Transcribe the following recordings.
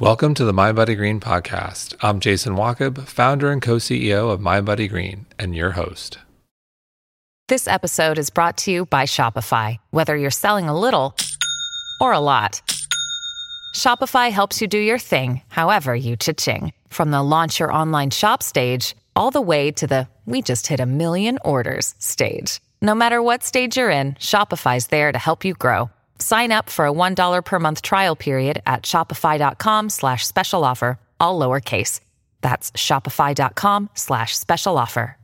Welcome to the MindBody Green podcast. I'm Jason Wachob, founder and co-CEO of MindBody Green, and your host. This episode is brought to you by Shopify. Whether you're selling a little or a lot, Shopify helps you do your thing, however you cha-ching. From the launch your online shop stage, all the way to the we just hit a million orders stage. No matter what stage you're in, Shopify's there to help you grow. Sign up for a $1 per month trial period at shopify.com slash special offer, all lowercase. That's shopify.com slash special offer.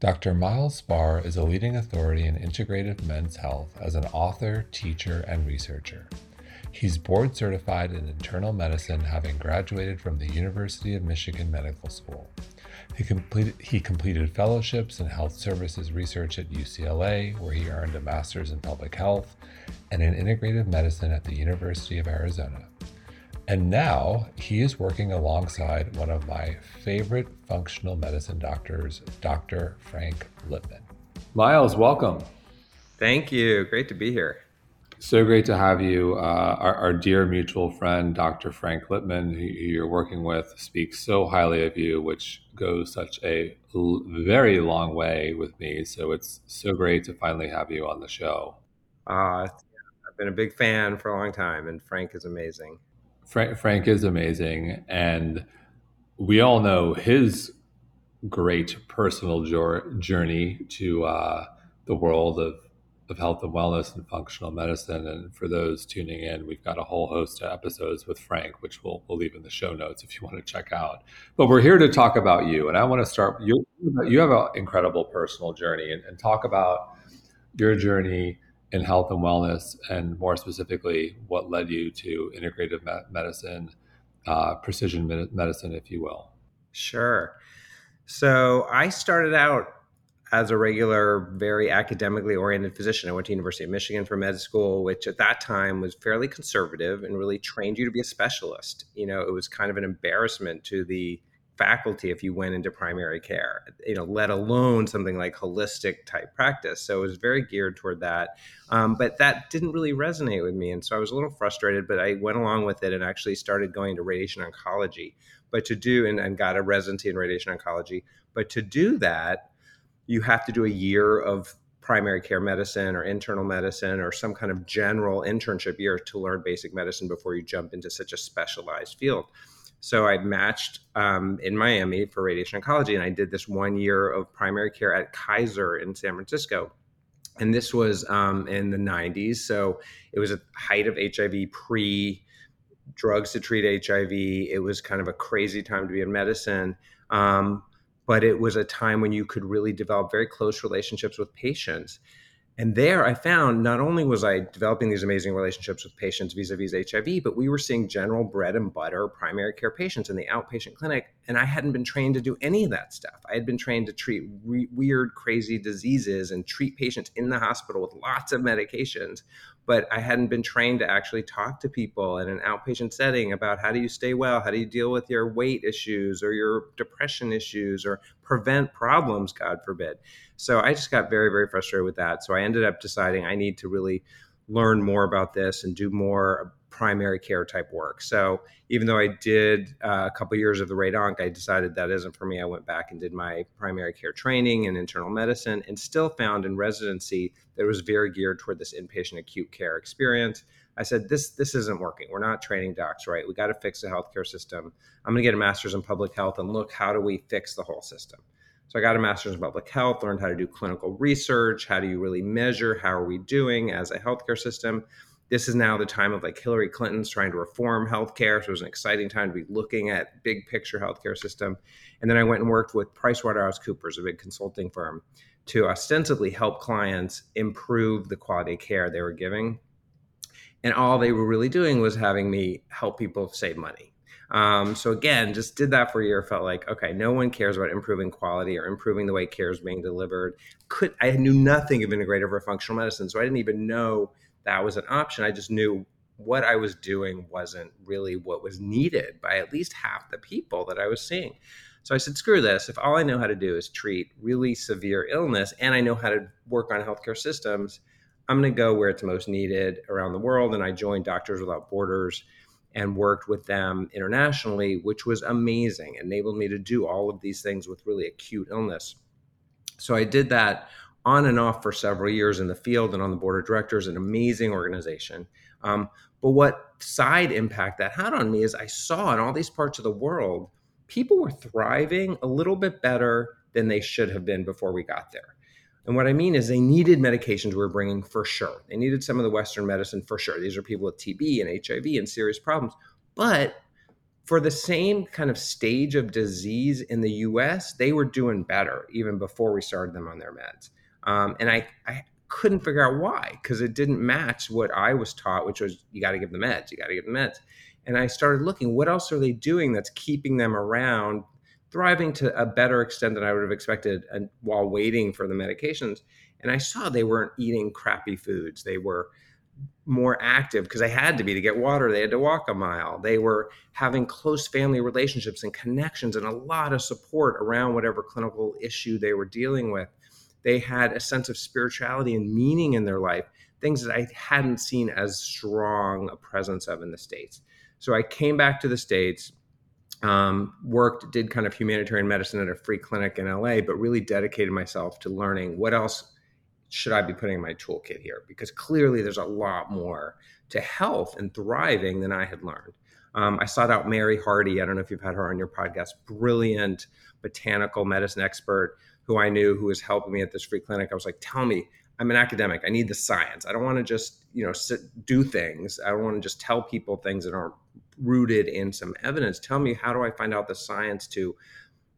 Dr. Myles Spar is a leading authority in integrative men's health as an author, teacher, and researcher. He's board certified in internal medicine, having graduated from the University of Michigan Medical School. He completed, he completed fellowships in health services research at UCLA, where he earned a master's in public health and in integrative medicine at the University of Arizona. And now he is working alongside one of my favorite functional medicine doctors, Dr. Frank Lipman. Myles, welcome. Thank you. Great to be here. So great to have you. Uh, our, our, dear mutual friend, Dr. Frank Lipman, who you're working with, speaks so highly of you, which goes such a l- very long way with me. So it's so great to finally have you on the show. Uh, I've been a big fan for a long time, and Frank is amazing. Frank, Frank is amazing. And we all know his great personal journey to uh, the world of of health and wellness and functional medicine. And for those tuning in, we've got a whole host of episodes with Frank, which we'll, we'll leave in the show notes if you want to check out. But we're here to talk about you. And I want to start, you, you have an incredible personal journey and, and talk about your journey in health and wellness, and more specifically, what led you to integrative medicine, uh, precision medicine, if you will. Sure. So I started out as a regular, very academically oriented physician. I went to University of Michigan for med school, which at that time was fairly conservative and really trained you to be a specialist. You know, it was kind of an embarrassment to the faculty if you went into primary care, you know, let alone something like holistic type practice. So it was very geared toward that. Um, but that didn't really resonate with me. And so I was a little frustrated, but I went along with it and actually started going to radiation oncology. But to do, and, and got a residency in radiation oncology. But to do that, you have to do a year of primary care medicine or internal medicine or some kind of general internship year to learn basic medicine before you jump into such a specialized field. So I matched um, in Miami for radiation oncology, and I did this one year of primary care at Kaiser in San Francisco. And this was um, in the 90s. So it was a height of HIV pre drugs to treat HIV. It was kind of a crazy time to be in medicine. Um, but it was a time when you could really develop very close relationships with patients. And there I found not only was I developing these amazing relationships with patients vis-a-vis HIV, but we were seeing general bread and butter primary care patients in the outpatient clinic. And I hadn't been trained to do any of that stuff. I had been trained to treat re- weird, crazy diseases and treat patients in the hospital with lots of medications but I hadn't been trained to actually talk to people in an outpatient setting about how do you stay well, how do you deal with your weight issues or your depression issues or prevent problems, God forbid. So I just got very, very frustrated with that. So I ended up deciding I need to really learn more about this and do more primary care type work. So even though I did uh, a couple years of the radonc, I decided that isn't for me. I went back and did my primary care training in internal medicine and still found in residency that it was very geared toward this inpatient acute care experience. I said, this this isn't working. We're not training docs right. We got to fix the healthcare system. I'm going to get a master's in public health and look how do we fix the whole system. So I got a master's in public health, learned how to do clinical research, how do you really measure how are we doing as a healthcare system this is now the time of like Hillary Clinton's trying to reform healthcare. So it was an exciting time to be looking at big picture healthcare system. And then I went and worked with PricewaterhouseCoopers, a big consulting firm, to ostensibly help clients improve the quality of care they were giving. And all they were really doing was having me help people save money. Um, so again, just did that for a year. Felt like okay, no one cares about improving quality or improving the way care is being delivered. Could I knew nothing of integrative or functional medicine, so I didn't even know that was an option. I just knew what I was doing wasn't really what was needed by at least half the people that I was seeing. So I said, screw this. If all I know how to do is treat really severe illness and I know how to work on healthcare systems, I'm going to go where it's most needed around the world. And I joined Doctors Without Borders and worked with them internationally, which was amazing, enabled me to do all of these things with really acute illness. So I did that on and off for several years in the field and on the board of directors, an amazing organization. Um, but what side impact that had on me is I saw in all these parts of the world, people were thriving a little bit better than they should have been before we got there. And what I mean is they needed medications we were bringing for sure. They needed some of the Western medicine for sure. These are people with TB and HIV and serious problems. But for the same kind of stage of disease in the US, they were doing better even before we started them on their meds. Um, and I, I couldn't figure out why because it didn't match what I was taught, which was you got to give the meds, you got to give the meds. And I started looking, what else are they doing that's keeping them around thriving to a better extent than I would have expected and while waiting for the medications. And I saw they weren't eating crappy foods. They were more active because they had to be to get water. They had to walk a mile. They were having close family relationships and connections and a lot of support around whatever clinical issue they were dealing with. They had a sense of spirituality and meaning in their life, things that I hadn't seen as strong a presence of in the States. So I came back to the States um, worked, did kind of humanitarian medicine at a free clinic in LA, but really dedicated myself to learning what else should I be putting in my toolkit here? Because clearly there's a lot more to health and thriving than I had learned. Um, I sought out Mary Hardy. I don't know if you've had her on your podcast. Brilliant botanical medicine expert who I knew who was helping me at this free clinic. I was like, tell me, I'm an academic. I need the science. I don't want to just, you know, sit, do things. I don't want to just tell people things that aren't rooted in some evidence. Tell me, how do I find out the science to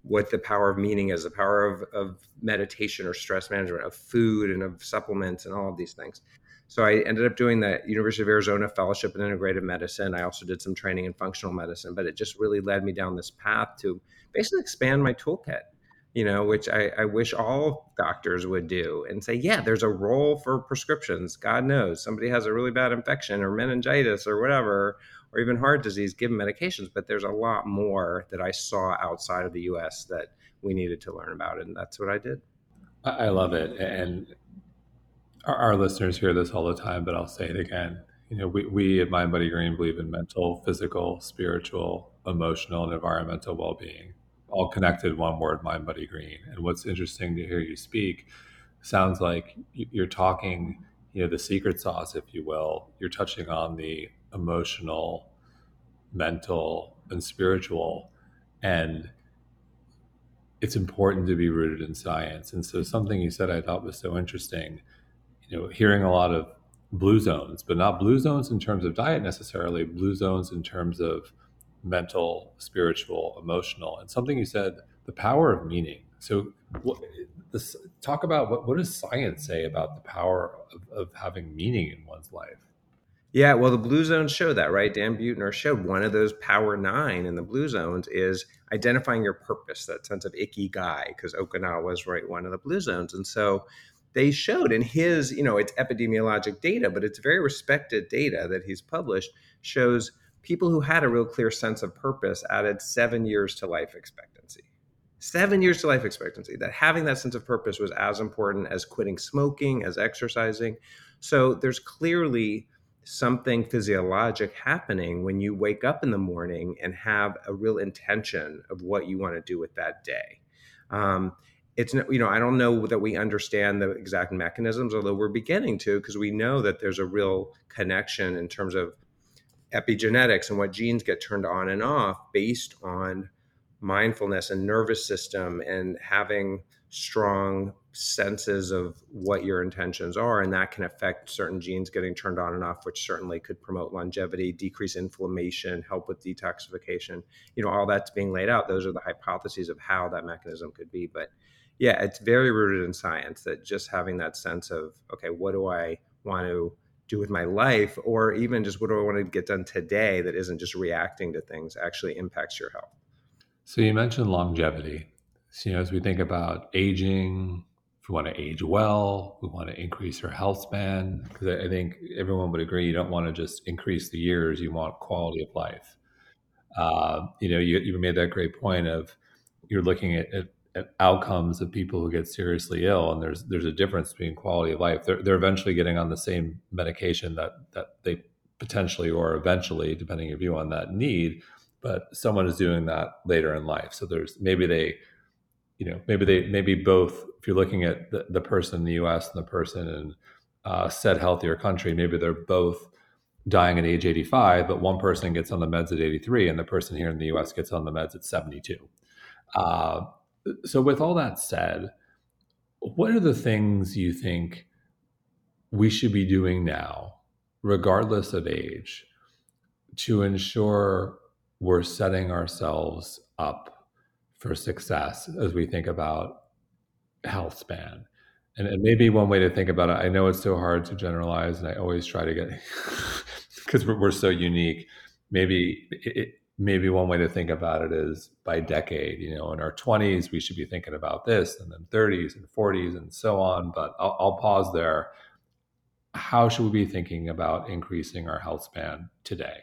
what the power of meaning is, the power of, of meditation or stress management, of food and of supplements and all of these things. So I ended up doing the University of Arizona Fellowship in Integrative Medicine. I also did some training in functional medicine, but it just really led me down this path to basically expand my toolkit you know, which I, I, wish all doctors would do and say, yeah, there's a role for prescriptions. God knows somebody has a really bad infection or meningitis or whatever, or even heart disease, give them medications. But there's a lot more that I saw outside of the US that we needed to learn about. And that's what I did. I love it. And our, our listeners hear this all the time, but I'll say it again. You know, we, we at Mind Body Green believe in mental, physical, spiritual, emotional, and environmental well being all connected one word mind body green. And what's interesting to hear you speak sounds like you're talking you know the secret sauce if you will. You're touching on the emotional mental and spiritual. And it's important to be rooted in science. And so something you said i thought was so interesting you know hearing a lot of blue zones but not blue zones in terms of diet necessarily blue zones in terms of mental, spiritual, emotional, and something you said, the power of meaning. So, what, this, talk about what, what does science say about the power of, of having meaning in one's life? Yeah, well, the blue zones show that, right? Dan Buettner showed one of those power nine in the blue zones is identifying your purpose, that sense of ikigai, because Okinawa was right one of the blue zones. And so they showed in his, you know, it's epidemiologic data, but it's very respected data that he's published, shows people who had a real clear sense of purpose added seven years to life expectancy. Seven years to life expectancy. That having that sense of purpose was as important as quitting smoking, as exercising. So there's clearly something physiologic happening when you wake up in the morning and have a real intention of what you want to do with that day. Um, it's you know I don't know that we understand the exact mechanisms, although we're beginning to because we know that there's a real connection in terms of epigenetics and what genes get turned on and off based on mindfulness and nervous system and having strong senses of what your intentions are. And that can affect certain genes getting turned on and off which certainly could promote longevity decrease inflammation help with detoxification you know all that's being laid out. Those are the hypotheses of how that mechanism could be. But yeah it's very rooted in science that just having that sense of okay what do i want to do with my life or even just what do I want to get done today that isn't just reacting to things actually impacts your health. So you mentioned longevity. So, you know, as we think about aging, if we want to age well, we want to increase our health span. Because I think everyone would agree you don't want to just increase the years, you want quality of life. Uh, you know, you, you made that great point of you're looking at, at outcomes of people who get seriously ill, and there's there's a difference between quality of life. They're they're eventually getting on the same medication that that they potentially or eventually, depending your view on that need. But someone is doing that later in life. So there's maybe they, you know, maybe they, maybe both, if you're looking at the, the person in the US and the person in uh, said healthier country, maybe they're both dying at age 85, but one person gets on the meds at 83 and the person here in the US gets on the meds at 72. Uh, so, with all that said, what are the things you think we should be doing now, regardless of age, to ensure we're setting ourselves up for success as we think about health span? And, maybe one way to think about it, I know it's so hard to generalize, and I always try to get because we're, we're, so unique. Maybe it, maybe one way to think about it is by decade. You know, in our twenties, we should be thinking about this, and then thirties and forties, and so on. But I'll, I'll pause there. How should we be thinking about increasing our health span today?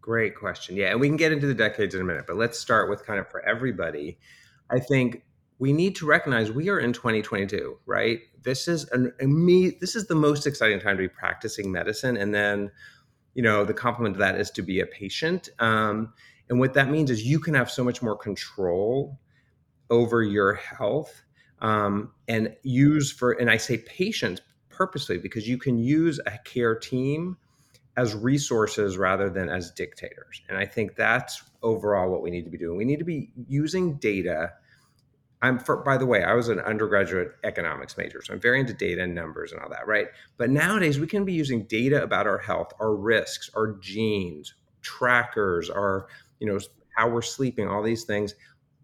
Great question. Yeah, and we can get into the decades in a minute, but let's start with kind of for everybody. I think we need to recognize we are in 2022, right? This is an. This is the most exciting time to be practicing medicine, and then, you know, the complement to that is to be a patient. Um, and what that means is you can have so much more control over your health um, and use for. And I say patients purposely because you can use a care team as resources rather than as dictators. And I think that's overall what we need to be doing. We need to be using data I'm for, by the way, I was an undergraduate economics major, so I'm very into data and numbers and all that, right? But nowadays we can be using data about our health, our risks, our genes, trackers, our, you know, how we're sleeping, all these things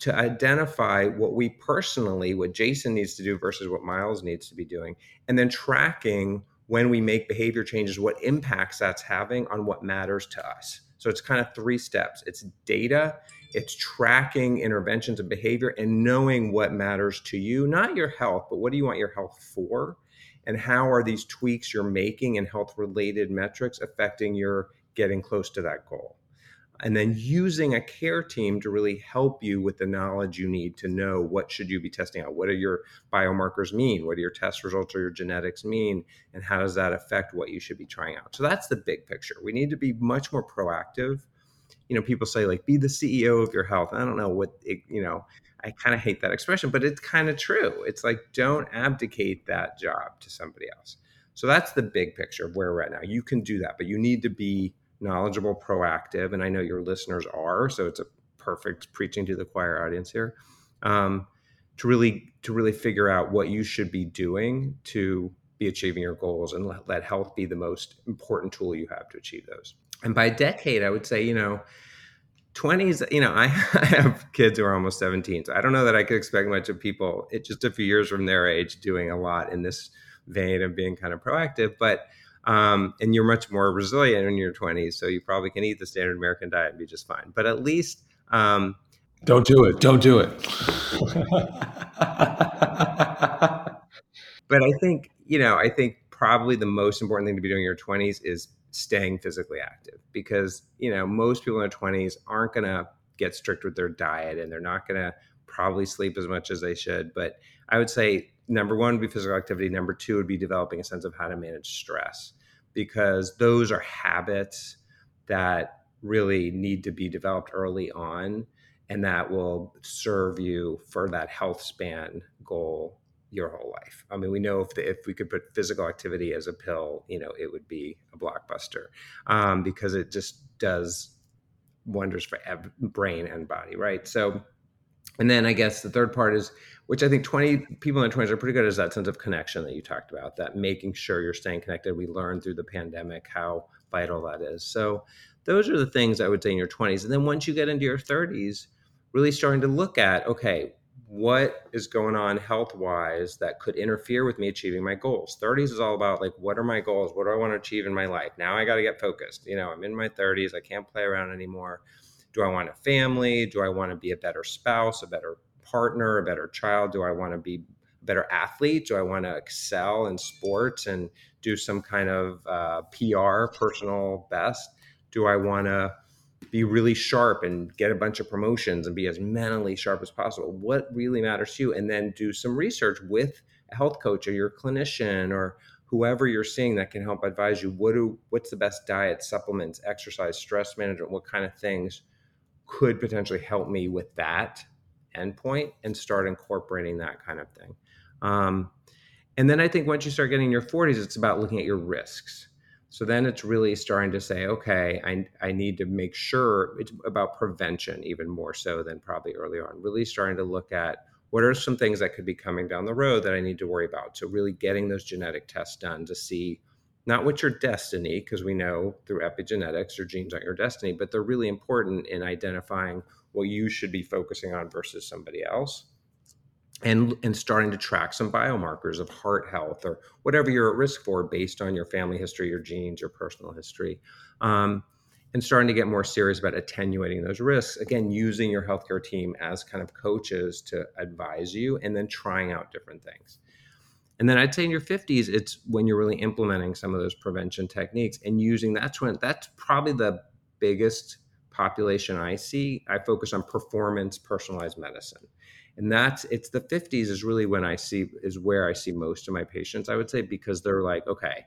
to identify what we personally, what Jason needs to do versus what Myles needs to be doing, and then tracking when we make behavior changes, what impacts that's having on what matters to us. So it's kind of three steps. It's data, it's tracking interventions of behavior and knowing what matters to you, not your health, but what do you want your health for? And how are these tweaks you're making in health related metrics affecting your getting close to that goal? And then using a care team to really help you with the knowledge you need to know what should you be testing out. What do your biomarkers mean? What do your test results or your genetics mean? And how does that affect what you should be trying out? So that's the big picture. We need to be much more proactive. You know people say like be the ceo of your health. I don't know what it, you know i kind of hate that expression but it's kind of true. It's like don't abdicate that job to somebody else. So that's the big picture of where we're at now. You can do that but you need to be knowledgeable, proactive, and I know your listeners are, so it's a perfect preaching to the choir audience here. Um, to really to really figure out what you should be doing to be achieving your goals and let, let health be the most important tool you have to achieve those. And by decade, I would say, you know, 20s, you know, I, I have kids who are almost 17. So I don't know that I could expect much of people it just a few years from their age doing a lot in this vein of being kind of proactive. But um, and you're much more resilient in your 20s, so you probably can eat the standard American diet and be just fine. But at least um, don't do it. Don't do it. but I think you know, I think probably the most important thing to be doing in your 20s is staying physically active because you know most people in their 20s aren't going to get strict with their diet and they're not going to probably sleep as much as they should. But I would say number one would be physical activity. Number two would be developing a sense of how to manage stress because those are habits that really need to be developed early on and that will serve you for that health span goal your whole life. I mean, we know if the, if we could put physical activity as a pill, you know, it would be a blockbuster um, because it just does wonders for ev- brain and body, right? So, and then I guess the third part is which I think 20 people in their 20s are pretty good is that sense of connection that you talked about, that making sure you're staying connected. We learned through the pandemic how vital that is. So those are the things I would say in your 20s. And then once you get into your 30s, really starting to look at, okay, what is going on health wise that could interfere with me achieving my goals 30s is all about like what are my goals what do i want to achieve in my life now i got to get focused you know i'm in my 30s i can't play around anymore do i want a family do i want to be a better spouse a better partner, a better child? Do I want to be a better athlete? Do I want to excel in sports and do some kind of uh, PR, personal best? Do I want to be really sharp and get a bunch of promotions and be as mentally sharp as possible? What really matters to you? And then do some research with a health coach or your clinician or whoever you're seeing that can help advise you what do what's the best diet, supplements, exercise, stress management, what kind of things could potentially help me with that endpoint and start incorporating that kind of thing. Um, and then I think once you start getting in your 40s, it's about looking at your risks. So then it's really starting to say, okay, I, I need to make sure it's about prevention even more so than probably early on. Really starting to look at what are some things that could be coming down the road that I need to worry about. So really getting those genetic tests done to see not what your destiny, because we know through epigenetics your genes aren't your destiny, but they're really important in identifying what you should be focusing on versus somebody else and and starting to track some biomarkers of heart health or whatever you're at risk for based on your family history your genes your personal history um, and starting to get more serious about attenuating those risks. Again using your healthcare team as kind of coaches to advise you and then trying out different things and then i'd say in your 50s it's when you're really implementing some of those prevention techniques and using that's when that's probably the biggest population i see. I focus on performance personalized medicine. And that's it's the 50s is really when i see is where i see most of my patients i would say because they're like okay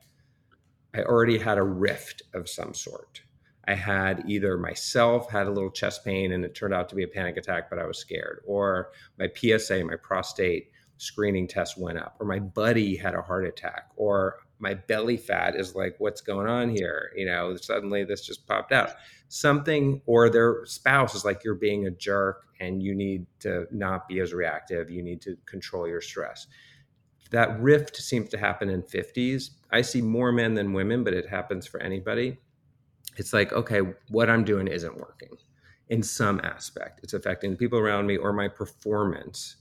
i already had a rift of some sort. I had either myself had a little chest pain and it turned out to be a panic attack but i was scared or my psa my prostate screening test went up or my buddy had a heart attack or my belly fat is like what's going on here? You know suddenly this just popped out. Something or their spouse is like you're being a jerk and you need to not be as reactive. You need to control your stress. That rift seems to happen in 50s i see more men than women but it happens for anybody. It's like okay what i'm doing isn't working in some aspect. It's affecting the people around me or my performance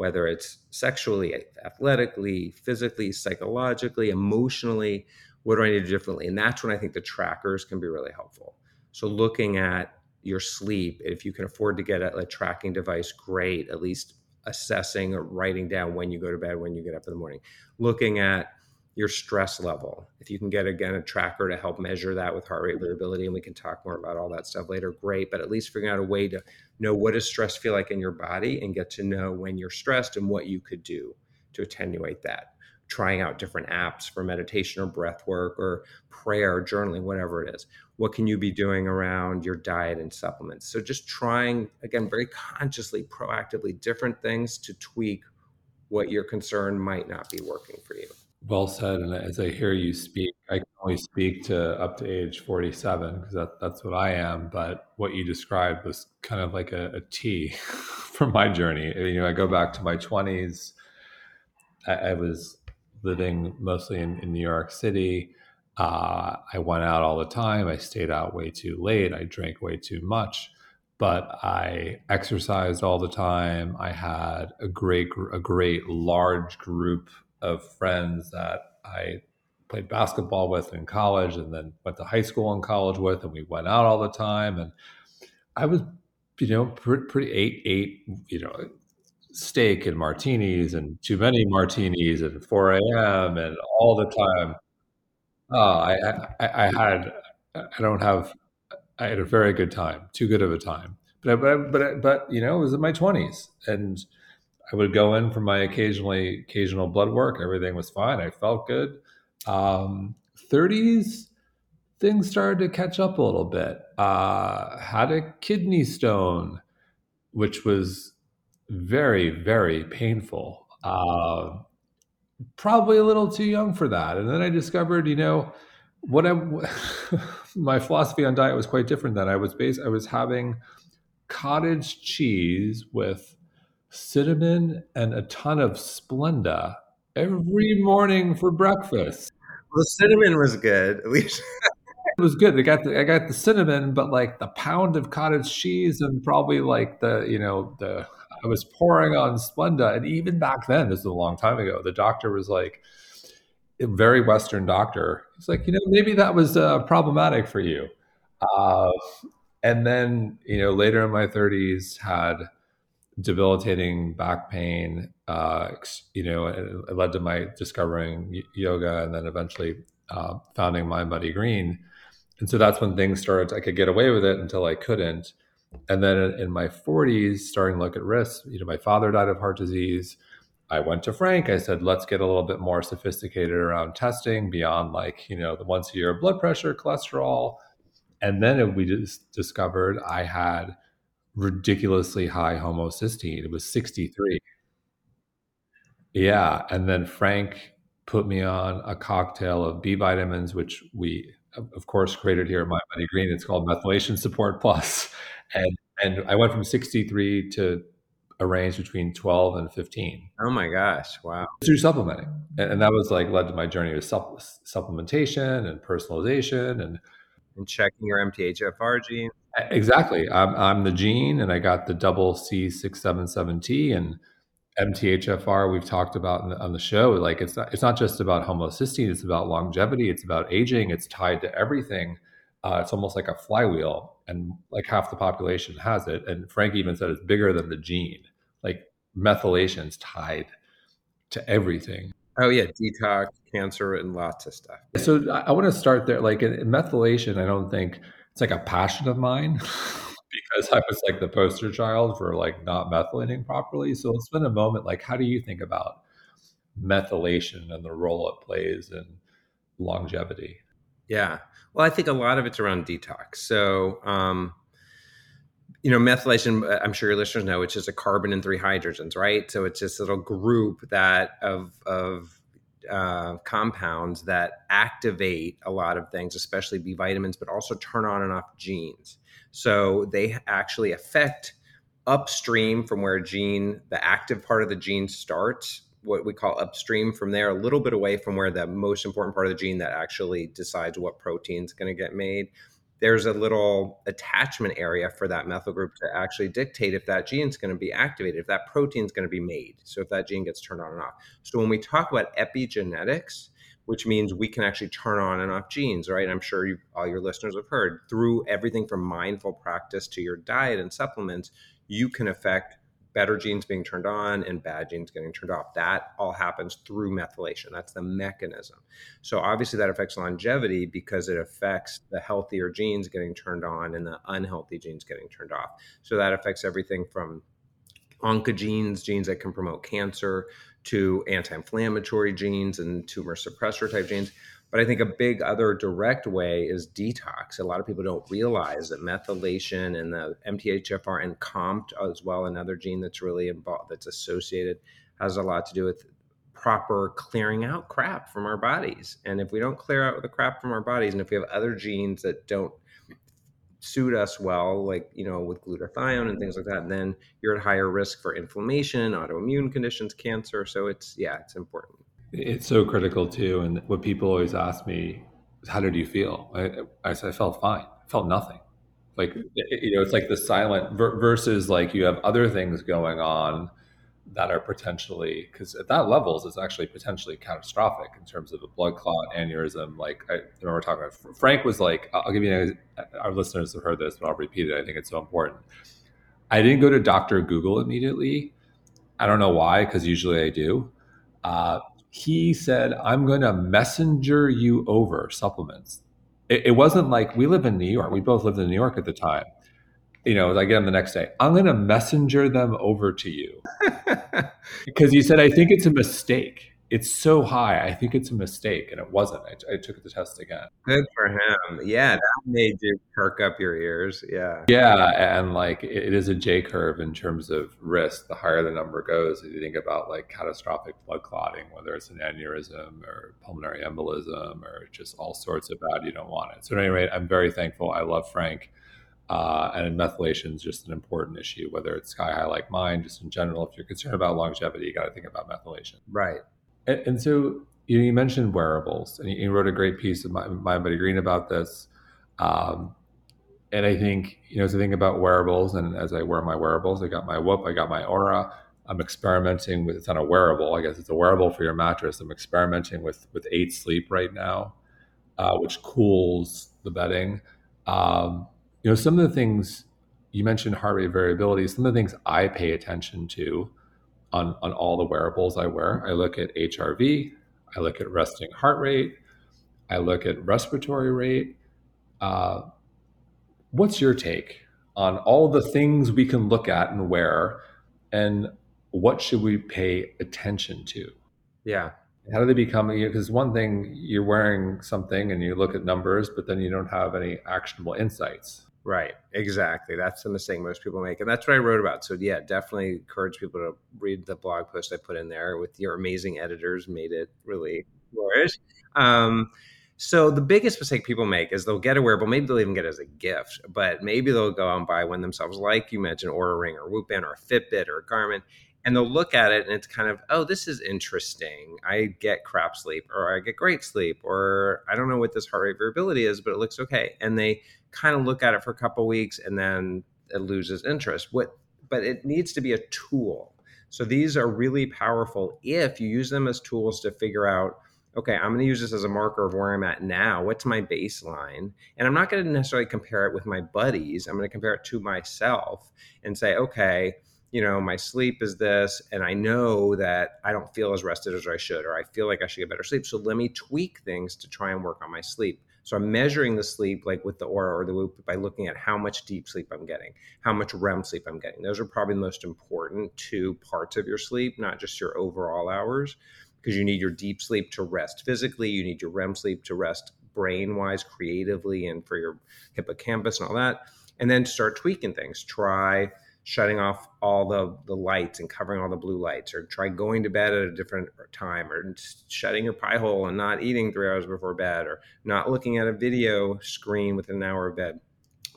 whether it's sexually, athletically, physically, psychologically, emotionally. What do I need to do differently? And that's when I think the trackers can be really helpful. So looking at your sleep, if you can afford to get a, a tracking device, great. At least assessing or writing down when you go to bed, when you get up in the morning. Looking at your stress level. If you can get again a tracker to help measure that with heart rate mm-hmm. variability, and we can talk more about all that stuff later, great. But at least figuring out a way to know what does stress feel like in your body and get to know when you're stressed and what you could do to attenuate that. Trying out different apps for meditation or breath work or prayer, journaling, whatever it is. What can you be doing around your diet and supplements? So just trying again very consciously, proactively different things to tweak what your concern might not be working for you. Well said. And as I hear you speak, I can only speak to up to age 47 because that, that's what I am. But what you described was kind of like a, a T from my journey. You know, I go back to my 20s. I, I was living mostly in, in New York City. Uh, I went out all the time. I stayed out way too late. I drank way too much, but I exercised all the time. I had a great, a great large group of friends that I played basketball with in college and then went to high school and college with, and we went out all the time. And I was, you know, pretty, pretty eight, eight, you know, steak and martinis and too many martinis at 4 a.m. and all the time. Oh, I, I, I had, I don't have, I had a very good time, too good of a time. But, but, but, but, you know, it was in my 20s and, I would go in for my occasionally occasional blood work. Everything was fine. I felt good. Um, 30s, things started to catch up a little bit. Uh, had a kidney stone, which was very, very painful. Uh, probably a little too young for that. And then I discovered, you know, what I, my philosophy on diet was quite different. Then I was based, I was having cottage cheese with cinnamon and a ton of Splenda every morning for breakfast. Well, the cinnamon was good. At least it was good. I got the I got the cinnamon, but like the pound of cottage cheese and probably like the you know the I was pouring on Splenda, and even back then, this is a long time ago. The doctor was like, a very Western doctor. He's like, you know, maybe that was uh, problematic for you. Uh, and then you know later in my 30s had debilitating back pain. Uh, you know, it, it, led to my discovering yoga and then eventually uh, founding Mind Body Green. And so that's when things started. I could get away with it until I couldn't. And then in, my 40s, starting to look at risks. You know, my father died of heart disease. I went to Frank. I said, let's get a little bit more sophisticated around testing beyond like, you know, the once a year blood pressure, cholesterol. And then we just discovered I had ridiculously high homocysteine. It was 63. Yeah. And then Frank put me on a cocktail of B vitamins, which we, of course, created here at My Money Green. It's called Methylation Support Plus. And, and I went from 63 to a range between 12 and 15. Oh my gosh. Wow. Through supplementing. And, and that was like led to my journey of supp- supplementation and personalization and, and checking your MTHFR gene. Exactly. I'm, I'm the gene and I got the double C677T and MTHFR we've talked about the, on the show. Like it's not, it's not just about homocysteine, it's about longevity, it's about aging, it's tied to everything. Uh, it's almost like a flywheel and like half the population has it. And Frank even said it's bigger than the gene. Like methylation's tied to everything. Oh yeah, detox, cancer, and lots of stuff. So I, I want to start there. Like in, in methylation, I don't think it's like a passion of mine because I was like the poster child for like not methylating properly. So let's spend a moment like how do you think about methylation and the role it plays in longevity? Yeah. Well, I think a lot of it's around detox. So, um, you know, methylation, uh, I'm sure your listeners know, it's just a carbon and three hydrogens, right? So it's this little group that of, of uh, compounds that activate a lot of things, especially B vitamins, but also turn on and off genes. So they actually affect upstream from where a gene, the active part of the gene starts, what we call upstream from there, a little bit away from where the most important part of the gene that actually decides what protein is going to get made there's a little attachment area for that methyl group to actually dictate if that gene is going to be activated, if that protein is going to be made. So if that gene gets turned on and off. So when we talk about epigenetics, which means we can actually turn on and off genes, right? I'm sure you, all your listeners have heard through everything from mindful practice to your diet and supplements, you can affect better genes being turned on and bad genes getting turned off. That all happens through methylation. That's the mechanism. So obviously that affects longevity because it affects the healthier genes getting turned on and the unhealthy genes getting turned off. So that affects everything from oncogenes, genes that can promote cancer, to anti-inflammatory genes and tumor suppressor type genes. But I think a big other direct way is detox. A lot of people don't realize that methylation and the MTHFR and COMT as well, another gene that's really involved, that's associated, has a lot to do with proper clearing out crap from our bodies. And if we don't clear out the crap from our bodies, and if we have other genes that don't suit us well, like, you know, with glutathione and things like that, then you're at higher risk for inflammation, autoimmune conditions, cancer. So it's, yeah, it's important. It's so critical too. And what people always ask me is, how did you feel? I, I said, I felt fine. I felt nothing. Like, you know, it's like the silent versus like you have other things going on that are potentially because at that levels it's actually potentially catastrophic in terms of a blood clot aneurysm like i remember talking about frank was like i'll give you our listeners have heard this but i'll repeat it i think it's so important i didn't go to dr google immediately i don't know why because usually i do uh, he said, I'm going to messenger you over supplements. It, it, wasn't like we live in New York. We both lived in New York at the time. You know, I get them the next day. I'm going to messenger them over to you. because he said, I think it's a mistake it's so high. I think it's a mistake, and it wasn't. I, I, took the test again. Good for him. Yeah, that made you perk up your ears. Yeah. Yeah, and like it is a J curve in terms of risk. The higher the number goes, if you think about like catastrophic blood clotting, whether it's an aneurysm or pulmonary embolism or just all sorts of bad, you don't want it. So at any rate, I'm very thankful. I love Frank. Uh, and methylation is just an important issue, whether it's sky high like mine, just in general. If you're concerned about longevity, you got to think about methylation. Right. And, and so you, you, mentioned wearables, and you, wrote a great piece of my, MindBody Green about this. Um, and I think you know, as I think about wearables, and as I wear my wearables, I got my Whoop, I got my Oura. I'm experimenting with it's not a wearable. I guess it's a wearable for your mattress. I'm experimenting with with Eight Sleep right now, uh, which cools the bedding. Um, you know, some of the things you mentioned heart rate variability. Some of the things I pay attention to on, on all the wearables I wear. I look at HRV, I look at resting heart rate, I look at respiratory rate. Uh, what's your take on all the things we can look at and wear? And what should we pay attention to? Yeah. How do they become? Because one thing you're wearing something and you look at numbers, but then you don't have any actionable insights. Right, exactly. That's the mistake most people make. And that's what I wrote about. So, yeah, definitely encourage people to read the blog post I put in there with your amazing editors, made it really flourish. Um, so, the biggest mistake people make is they'll get a wearable, maybe they'll even get it as a gift, but maybe they'll go and buy one themselves, like you mentioned, or a Ring or a Whoop Band or a Fitbit or a Garmin and they'll look at it and it's kind of oh this is interesting. I get crap sleep or i get great sleep or i don't know what this heart rate variability is but it looks okay. And they kind of look at it for a couple weeks and then it loses interest. What but it needs to be a tool. So these are really powerful if you use them as tools to figure out okay i'm going to use this as a marker of where i'm at now. What's my baseline? And i'm not going to necessarily compare it with my buddies. I'm going to compare it to myself and say okay you know, my sleep is this, and I know that I don't feel as rested as I should, or I feel like I should get better sleep. So let me tweak things to try and work on my sleep. So I'm measuring the sleep like with the Oura or the Whoop by looking at how much deep sleep I'm getting, how much REM sleep I'm getting. Those are probably the most important two parts of your sleep, not just your overall hours, because you need your deep sleep to rest physically, you need your REM sleep to rest brain wise, creatively, and for your hippocampus and all that. And then start tweaking things. Try shutting off all the, the lights and covering all the blue lights, or try going to bed at a different time, or shutting your pie hole and not eating three hours before bed, or not looking at a video screen within an hour of bed.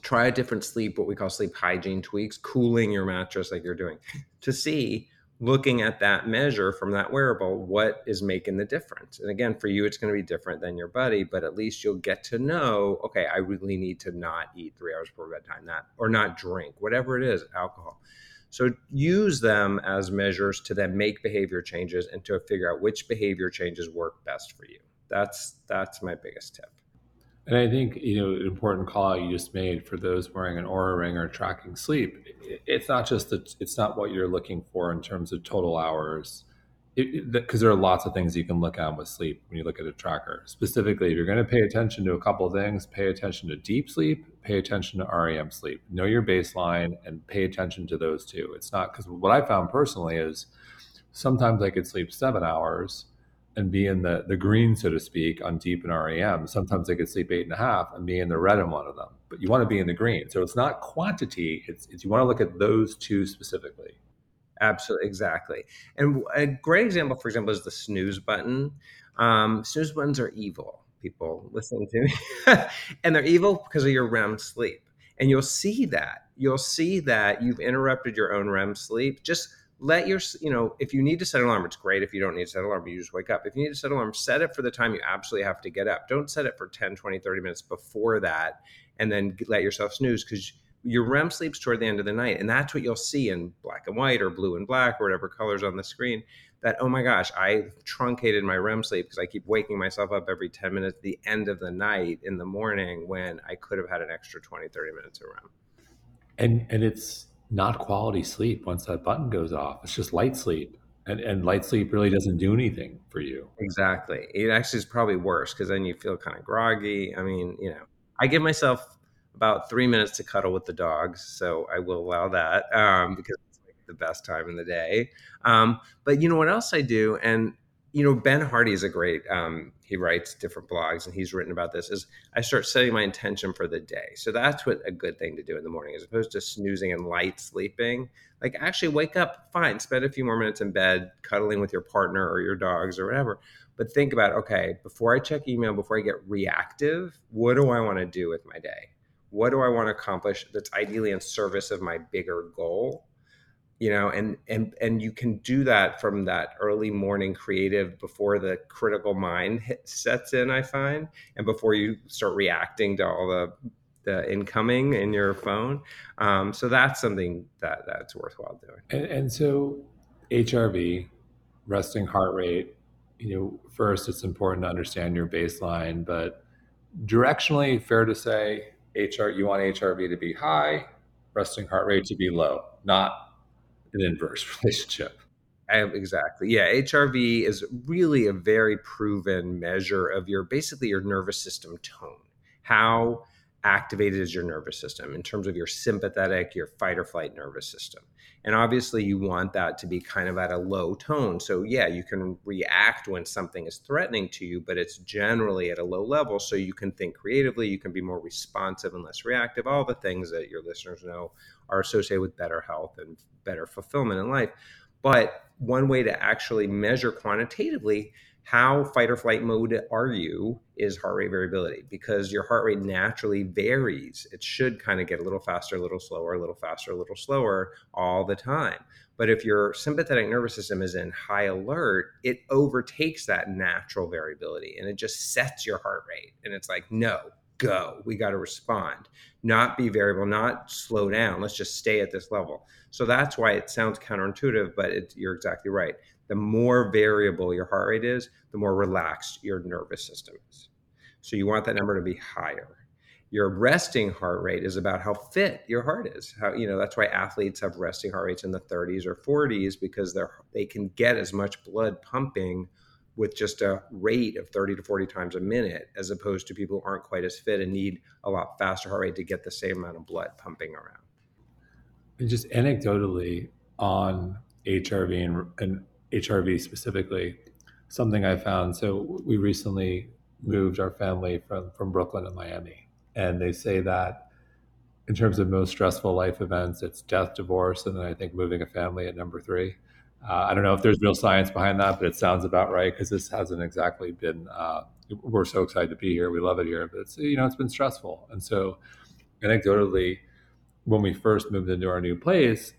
Try a different sleep, what we call sleep hygiene tweaks, cooling your mattress like you're doing, to see looking at that measure from that wearable, what is making the difference? And again, for you, it's going to be different than your buddy, but at least you'll get to know, okay, I really need to not eat three hours before bedtime, that or not drink, whatever it is, alcohol. So use them as measures to then make behavior changes and to figure out which behavior changes work best for you. That's that's my biggest tip. And I think you know an important call you just made for those wearing an Oura ring or tracking sleep. It's not just that it's not what you're looking for in terms of total hours, because there are lots of things you can look at with sleep when you look at a tracker. Specifically, if you're going to pay attention to a couple things, pay attention to deep sleep, pay attention to REM sleep, know your baseline, and pay attention to those two. It's not because what I found personally is sometimes I could sleep seven hours and be in the, the green, so to speak, on deep and REM. Sometimes they could sleep eight and a half and be in the red in one of them. But you want to be in the green. So it's not quantity, it's, it's you want to look at those two specifically. Absolutely, exactly. And a great example, for example, is the snooze button. Um, snooze buttons are evil. People listen to me, and they're evil because of your REM sleep. And you'll see that. You'll see that you've interrupted your own REM sleep. Just let your you know if you need to set an alarm it's great. If you don't need to set an alarm you just wake up. If you need to set an alarm set it for the time you absolutely have to get up. Don't set it for 10 20 30 minutes before that and then let yourself snooze because your REM sleeps toward the end of the night and that's what you'll see in black and white or blue and black or whatever colors on the screen that oh my gosh i truncated my REM sleep because i keep waking myself up every 10 minutes the end of the night in the morning when i could have had an extra 20 30 minutes of REM. And and it's not quality sleep once that button goes off. It's just light sleep. And, and light sleep really doesn't do anything for you. Exactly. It actually is probably worse because then you feel kind of groggy. I mean, you know, I give myself about three minutes to cuddle with the dogs. So I will allow that um, because it's like the best time in the day. Um, but you know what else I do? And you know, Ben Hardy is a great. Um, he writes different blogs, and he's written about this. Is I start setting my intention for the day. So that's what a good thing to do in the morning, as opposed to snoozing and light sleeping. Like actually wake up, fine, spend a few more minutes in bed, cuddling with your partner or your dogs or whatever. But think about okay, before I check email, before I get reactive, what do I want to do with my day? What do I want to accomplish that's ideally in service of my bigger goal? You know and and and you can do that from that early morning creative before the critical mind sets in i find and before you start reacting to all the the incoming in your phone. Um, so that's something that that's worthwhile doing. And, and so hrv resting heart rate you know first it's important to understand your baseline but directionally fair to say hr you want hrv to be high resting heart rate to be low not an inverse relationship. exactly. Yeah, HRV is really a very proven measure of your basically your nervous system tone. How activated is your nervous system in terms of your sympathetic, your fight or flight nervous system. And obviously, you want that to be kind of at a low tone. So, yeah, you can react when something is threatening to you, but it's generally at a low level. So, you can think creatively, you can be more responsive and less reactive, all the things that your listeners know are associated with better health and better fulfillment in life. But one way to actually measure quantitatively how fight or flight mode are you is heart rate variability because your heart rate naturally varies. It should kind of get a little faster, a little slower, a little faster, a little slower all the time. But if your sympathetic nervous system is in high alert, it overtakes that natural variability and it just sets your heart rate. And it's like, no, go. We got to respond, not be variable, not slow down. Let's just stay at this level. So that's why it sounds counterintuitive, but it, you're exactly right the more variable your heart rate is, the more relaxed your nervous system is. So you want that number to be higher. Your resting heart rate is about how fit your heart is. How you know that's why athletes have resting heart rates in the 30s or 40s because they're they can get as much blood pumping with just a rate of 30 to 40 times a minute as opposed to people who aren't quite as fit and need a lot faster heart rate to get the same amount of blood pumping around. And just anecdotally on HRV and, and HRV specifically, something I found. So we recently moved our family from from Brooklyn to Miami, and they say that in terms of most stressful life events, it's death, divorce, and then I think moving a family at number three. Uh, I don't know if there's real science behind that, but it sounds about right because this hasn't exactly been. Uh, we're so excited to be here. We love it here, but it's you know it's been stressful, and so anecdotally, when we first moved into our new place,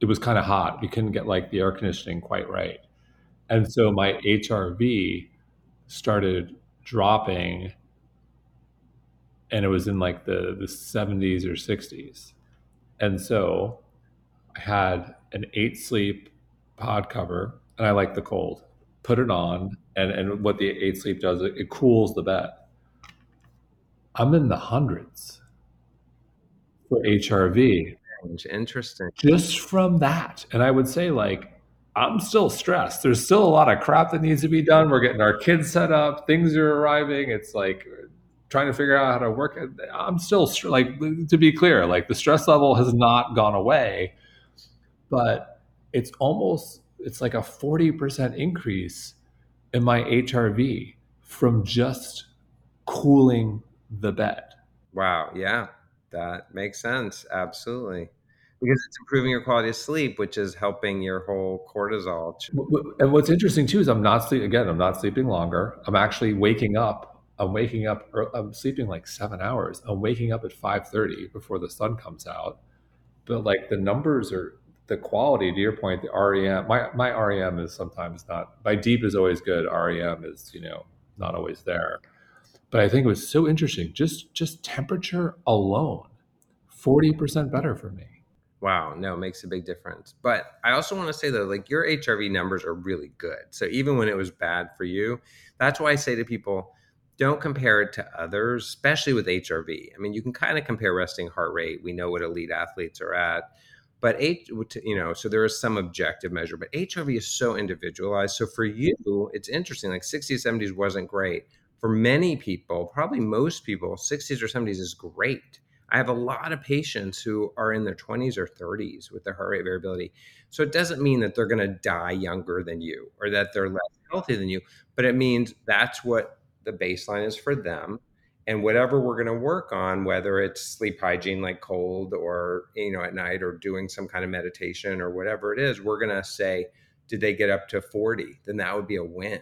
it was kind of hot. We couldn't get like the air conditioning quite right. And so my HRV started dropping and it was in like the, the 70s or 60s. And so I had an eight sleep pod cover and I like the cold. Put it on and, and what the eight sleep does, it, it cools the bed. I'm in the hundreds for HRV Interesting. Just from that. And I would say, like, I'm still stressed. There's still a lot of crap that needs to be done. We're getting our kids set up, things are arriving. It's like uh, trying to figure out how to work. I'm still, like, to be clear, like, the stress level has not gone away, but it's almost, it's like a 40% increase in my HRV from just cooling the bed. Wow. Yeah. That makes sense. Absolutely. Because it's improving your quality of sleep, which is helping your whole cortisol. And what's interesting too is I'm not sleep again. I'm not sleeping longer. I'm actually waking up. I'm waking up. I'm sleeping like seven hours. I'm waking up at five thirty before the sun comes out. But like the numbers are the quality. To your point, the REM. My my REM is sometimes not. My deep is always good. REM is you know not always there but I think it was so interesting. Just just temperature alone, forty percent better for me. Wow, no, makes a big difference. But I also want to say though, like your HRV numbers are really good. So even when it was bad for you, that's why I say to people, don't compare it to others, especially with HRV. I mean, you can kind of compare resting heart rate. We know what elite athletes are at. But H, you know, so there is some objective measure, but HRV is so individualized. So for you, it's interesting. Like 60s, 70s wasn't great for many people, probably most people, 60s or 70s is great. I have a lot of patients who are in their 20s or 30s with their heart rate variability. So it doesn't mean that they're going to die younger than you or that they're less healthy than you, but it means that's what the baseline is for them. And whatever we're going to work on, whether it's sleep hygiene like cold or you know at night or doing some kind of meditation or whatever it is, we're going to say, did they get up to 40? Then that would be a win,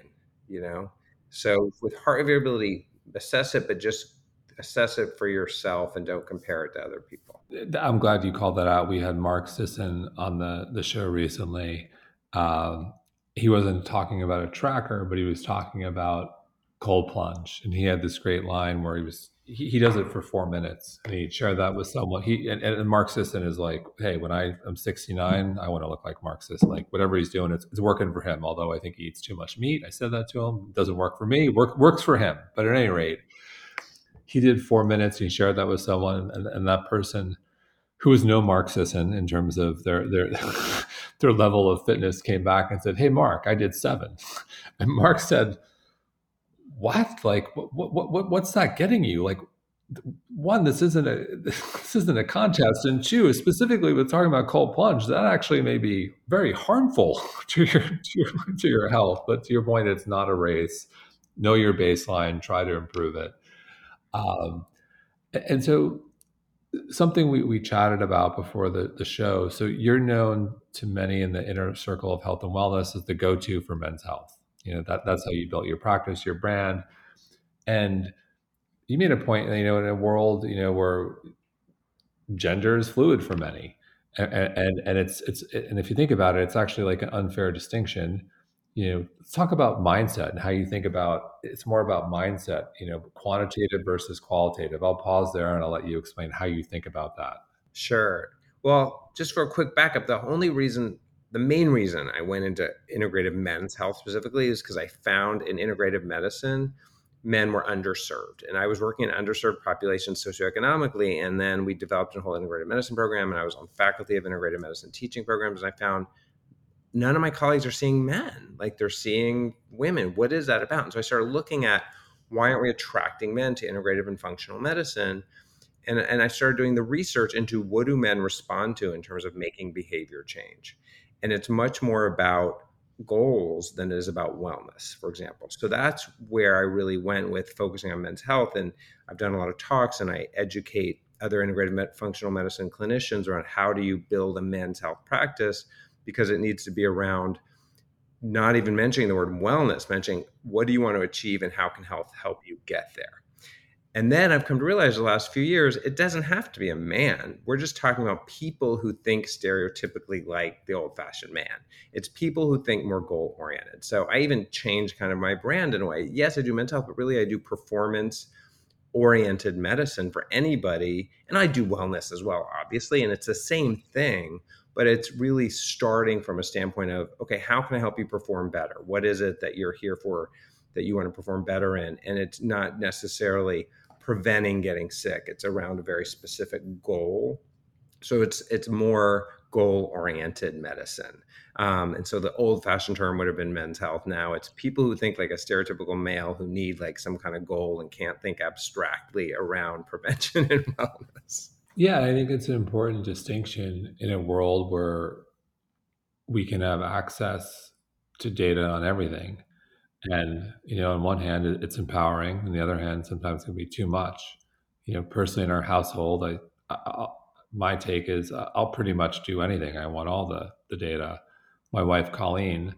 you know. So with heart variability, assess it, but just assess it for yourself and don't compare it to other people. I'm glad you called that out. We had Mark Sisson on the, the show recently. Um, he wasn't talking about a tracker, but he was talking about cold plunge. And he had this great line where he was he, he does it for four minutes and he shared that with someone. He and, and mark sisson is like hey when i am 69 i want to look like mark sisson like whatever he's doing it's, it's working for him although i think he eats too much meat. I said that to him. It doesn't work for me. Work, works for him. But at any rate he did four minutes and he shared that with someone and, and that person who was no mark sisson in terms of their their their level of fitness came back and said hey mark i did seven. And mark said what like what, what, what what's that getting you like one, this isn't a this isn't a contest, and two, specifically with talking about cold plunge, that actually may be very harmful to your to your, to your health. But to your point, it's not a race. Know your baseline, try to improve it. Um, and so, something we, we chatted about before the, the show. So you're known to many in the inner circle of health and wellness as the go-to for men's health. You know that that's how you built your practice, your brand, and you made a point, you know, in a world, you know, where gender is fluid for many, and and, and it's it's and if you think about it, it's actually like an unfair distinction. You know, let's talk about mindset and how you think about. It's more about mindset, you know, quantitative versus qualitative. I'll pause there and I'll let you explain how you think about that. Sure. Well, just for a quick backup, the only reason the main reason I went into integrative men's health specifically is because I found in integrative medicine men were underserved. And I was working in underserved populations socioeconomically. And then we developed a whole integrative medicine program. And I was on faculty of integrative medicine teaching programs. And I found none of my colleagues are seeing men, like they're seeing women. What is that about? And so I started looking at why aren't we attracting men to integrative and functional medicine? And, and I started doing the research into what do men respond to in terms of making behavior change. And it's much more about goals than it is about wellness, for example. So that's where I really went with focusing on men's health. And I've done a lot of talks and I educate other integrated med- functional medicine clinicians around how do you build a men's health practice because it needs to be around not even mentioning the word wellness, mentioning what do you want to achieve and how can health help you get there. And then I've come to realize the last few years, it doesn't have to be a man. We're just talking about people who think stereotypically like the old fashioned man. It's people who think more goal oriented. So I even changed kind of my brand in a way. Yes, I do mental health, but really I do performance oriented medicine for anybody. And I do wellness as well, obviously. And it's the same thing, but it's really starting from a standpoint of okay, how can I help you perform better? What is it that you're here for? That you want to perform better in. And it's not necessarily preventing getting sick. It's around a very specific goal. So it's it's more goal oriented medicine. Um, and so the old fashioned term would have been men's health. Now it's people who think like a stereotypical male who need like some kind of goal and can't think abstractly around prevention and wellness. Yeah, I think it's an important distinction in a world where we can have access to data on everything. And, you know, on one hand, it's empowering. On the other hand, sometimes it can be too much. You know, personally in our household, I, I my take is uh, I'll pretty much do anything. I want all the, the data. My wife, Colleen,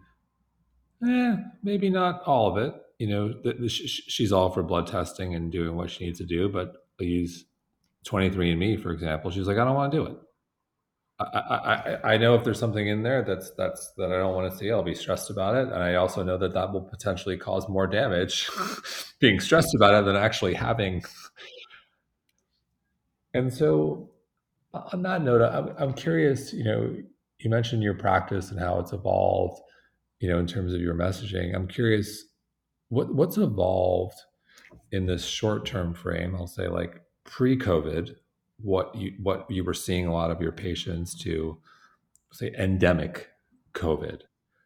eh, maybe not all of it. You know, the, the, she's all for blood testing and doing what she needs to do, but I use 23andMe, for example. She's like, I don't want to do it. I, I, I know if there's something in there that's that's that I don't want to see, I'll be stressed about it, and I also know that that will potentially cause more damage, being stressed about it than actually having. And so, on that note, I'm, I'm curious. You know, you mentioned your practice and how it's evolved. You know, in terms of your messaging, I'm curious what what's evolved in this short term frame. I'll say like pre-COVID what you what you were seeing a lot of your patients to say endemic COVID.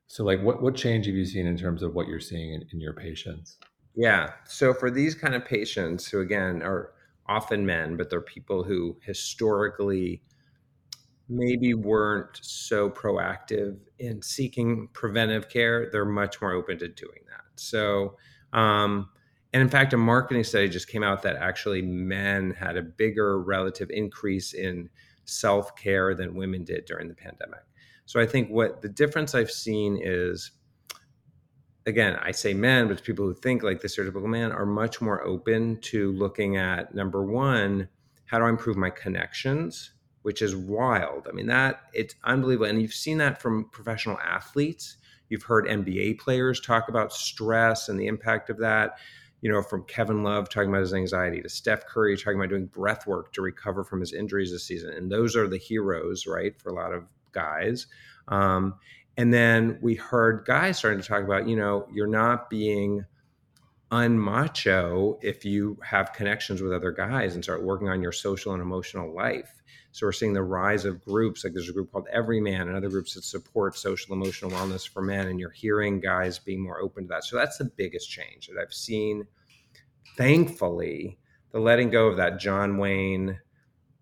So like what what change have you seen in terms of what you're seeing in, in your patients? Yeah. So for these kind of patients who again are often men, but they're people who historically maybe weren't so proactive in seeking preventive care, they're much more open to doing that. So um, and in fact, a marketing study just came out that actually men had a bigger relative increase in self care than women did during the pandemic. So I think what the difference I've seen is again, I say men, but people who think like the stereotypical man are much more open to looking at number one, how do I improve my connections, which is wild. I mean, that it's unbelievable. And you've seen that from professional athletes. You've heard NBA players talk about stress and the impact of that you know, from Kevin Love talking about his anxiety to Steph Curry talking about doing breath work to recover from his injuries this season. And those are the heroes, right, for a lot of guys. Um, and then we heard guys starting to talk about, you know, you're not being unmacho if you have connections with other guys and start working on your social and emotional life. So we're seeing the rise of groups like there's a group called EVRYMAN and other groups that support social emotional wellness for men. And you're hearing guys being more open to that. So that's the biggest change that I've seen. Thankfully, the letting go of that John Wayne,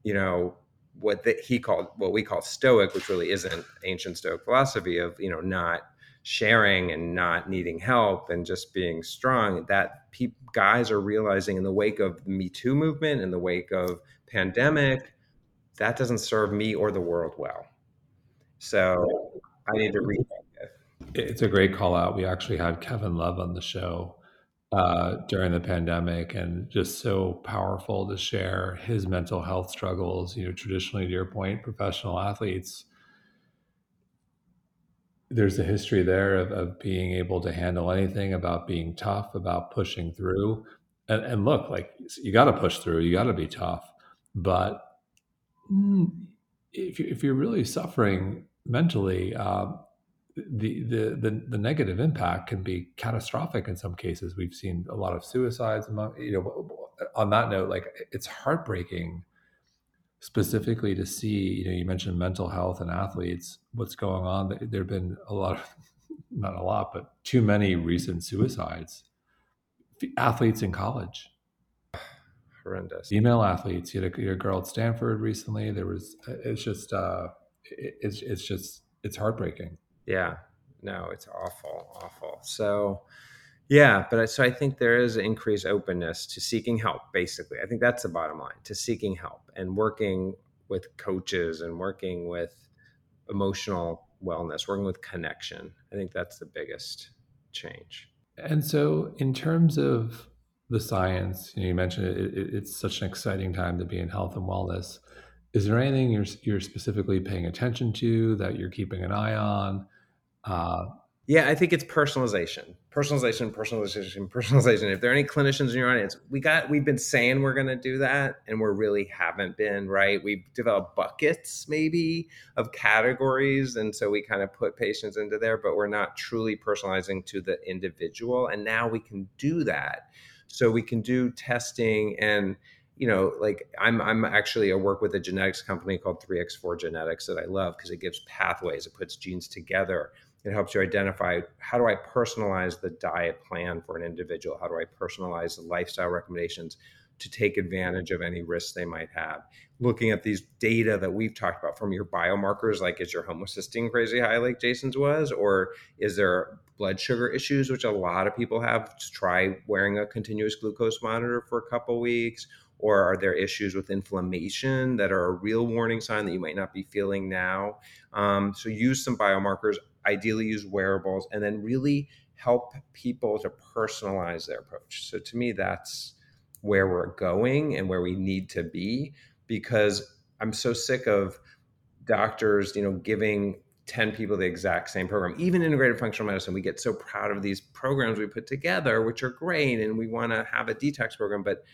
you know, what the, he called what we call stoic, which really isn't ancient stoic philosophy of you know not sharing and not needing help and just being strong. That pe- guys are realizing in the wake of the Me Too movement, in the wake of pandemic, that doesn't serve me or the world well. So I need to rethink it. It's a great call out. We actually had Kevin Love on the show uh, during the pandemic and just so powerful to share his mental health struggles. You know, traditionally, to your point, professional athletes, there's a history there of, of being able to handle anything, about being tough, about pushing through. And, and look, like you got to push through, you got to be tough. But mm, if, you, if you're really suffering mentally, um, the, the, the the negative impact can be catastrophic in some cases. We've seen a lot of suicides among you know. On that note, like it's heartbreaking, specifically to see. You know, you mentioned mental health and athletes. What's going on? There've been a lot of, not a lot, but too many recent suicides. Athletes in college, horrendous. Female athletes. You had a, you had a girl at Stanford recently. There was. It's just. Uh, it, it's it's just it's heartbreaking. Yeah, no, it's awful, awful. So, yeah, but so I think there is increased openness to seeking help. Basically, I think that's the bottom line: to seeking help and working with coaches and working with emotional wellness, working with connection. I think that's the biggest change. And so, in terms of the science, you, know, you mentioned it, it, it's such an exciting time to be in health and wellness. Is there anything you're you're specifically paying attention to that you're keeping an eye on? Uh, yeah, I think it's personalization, personalization, personalization, personalization. If there are any clinicians in your audience, we got we've been saying we're going to do that, and we really haven't been. Right? We've developed buckets maybe of categories, and so we kind of put patients into there, but we're not truly personalizing to the individual. And now we can do that, so we can do testing and you know, like I'm I'm actually I work with a genetics company called 3x4 Genetics that I love because it gives pathways, it puts genes together. It helps you identify how do I personalize the diet plan for an individual? How do I personalize the lifestyle recommendations to take advantage of any risks they might have? Looking at these data that we've talked about from your biomarkers, like is your homocysteine crazy high like Jason's was, or is there blood sugar issues, which a lot of people have? To try wearing a continuous glucose monitor for a couple weeks or are there issues with inflammation that are a real warning sign that you might not be feeling now? Um, so use some biomarkers, ideally use wearables, and then really help people to personalize their approach. So to me, that's where we're going and where we need to be because I'm so sick of doctors, you know, giving 10 people the exact same program. Even integrated functional medicine, we get so proud of these programs we put together, which are great, and we want to have a detox program, but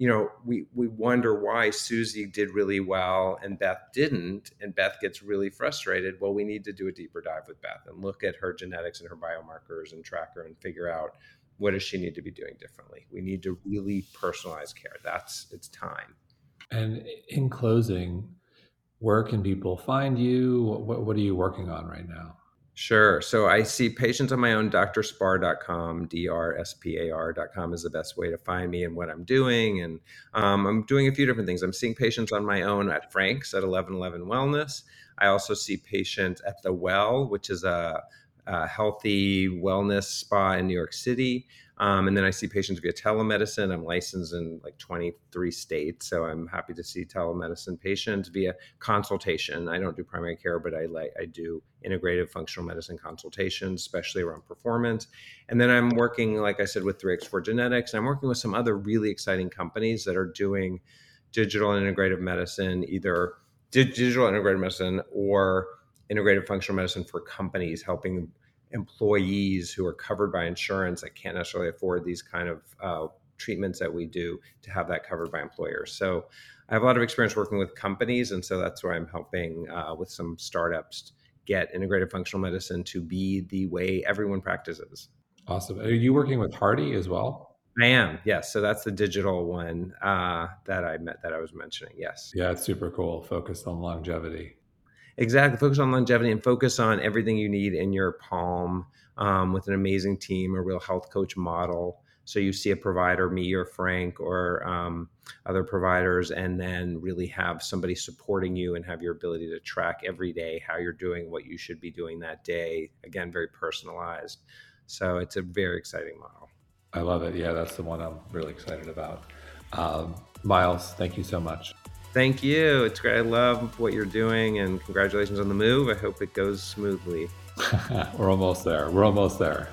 you know, we we wonder why Susie did really well and Beth didn't, and Beth gets really frustrated. Well, we need to do a deeper dive with Beth and look at her genetics and her biomarkers and track her and figure out what does she need to be doing differently. We need to really personalize care. That's it's time. And in closing, where can people find you? What, what are you working on right now? Sure. So I see patients on my own, drspar.com, D-R-S-P-A-R.com is the best way to find me and what I'm doing. And um, I'm doing a few different things. I'm seeing patients on my own at Frank's at 1111 Wellness. I also see patients at The Well, which is a, a healthy wellness spa in New York City. Um, and then I see patients via telemedicine. I'm licensed in like 23 states, so I'm happy to see telemedicine patients via consultation. I don't do primary care, but I like I do integrative functional medicine consultations, especially around performance. And then I'm working, like I said, with 3x4 Genetics. I'm working with some other really exciting companies that are doing digital integrative medicine, either digital integrative medicine or integrative functional medicine for companies, helping employees who are covered by insurance that can't necessarily afford these kind of uh, treatments that we do to have that covered by employers. So I have a lot of experience working with companies, and so that's where I'm helping uh, with some startups get integrated functional medicine to be the way everyone practices. Awesome. Are you working with Hardy as well? I am, yes. So that's the digital one uh, that I met that I was mentioning. Yes. Yeah, it's super cool. Focused on longevity. Exactly. Focus on longevity and focus on everything you need in your palm um, with an amazing team, a real health coach model. So you see a provider, me or Frank or um, other providers, and then really have somebody supporting you and have your ability to track every day how you're doing, what you should be doing that day. Again, very personalized. So it's a very exciting model. I love it. Yeah, that's the one I'm really excited about. Um, Myles, thank you so much. Thank you. It's great. I love what you're doing, and congratulations on the move. I hope it goes smoothly. We're almost there. We're almost there.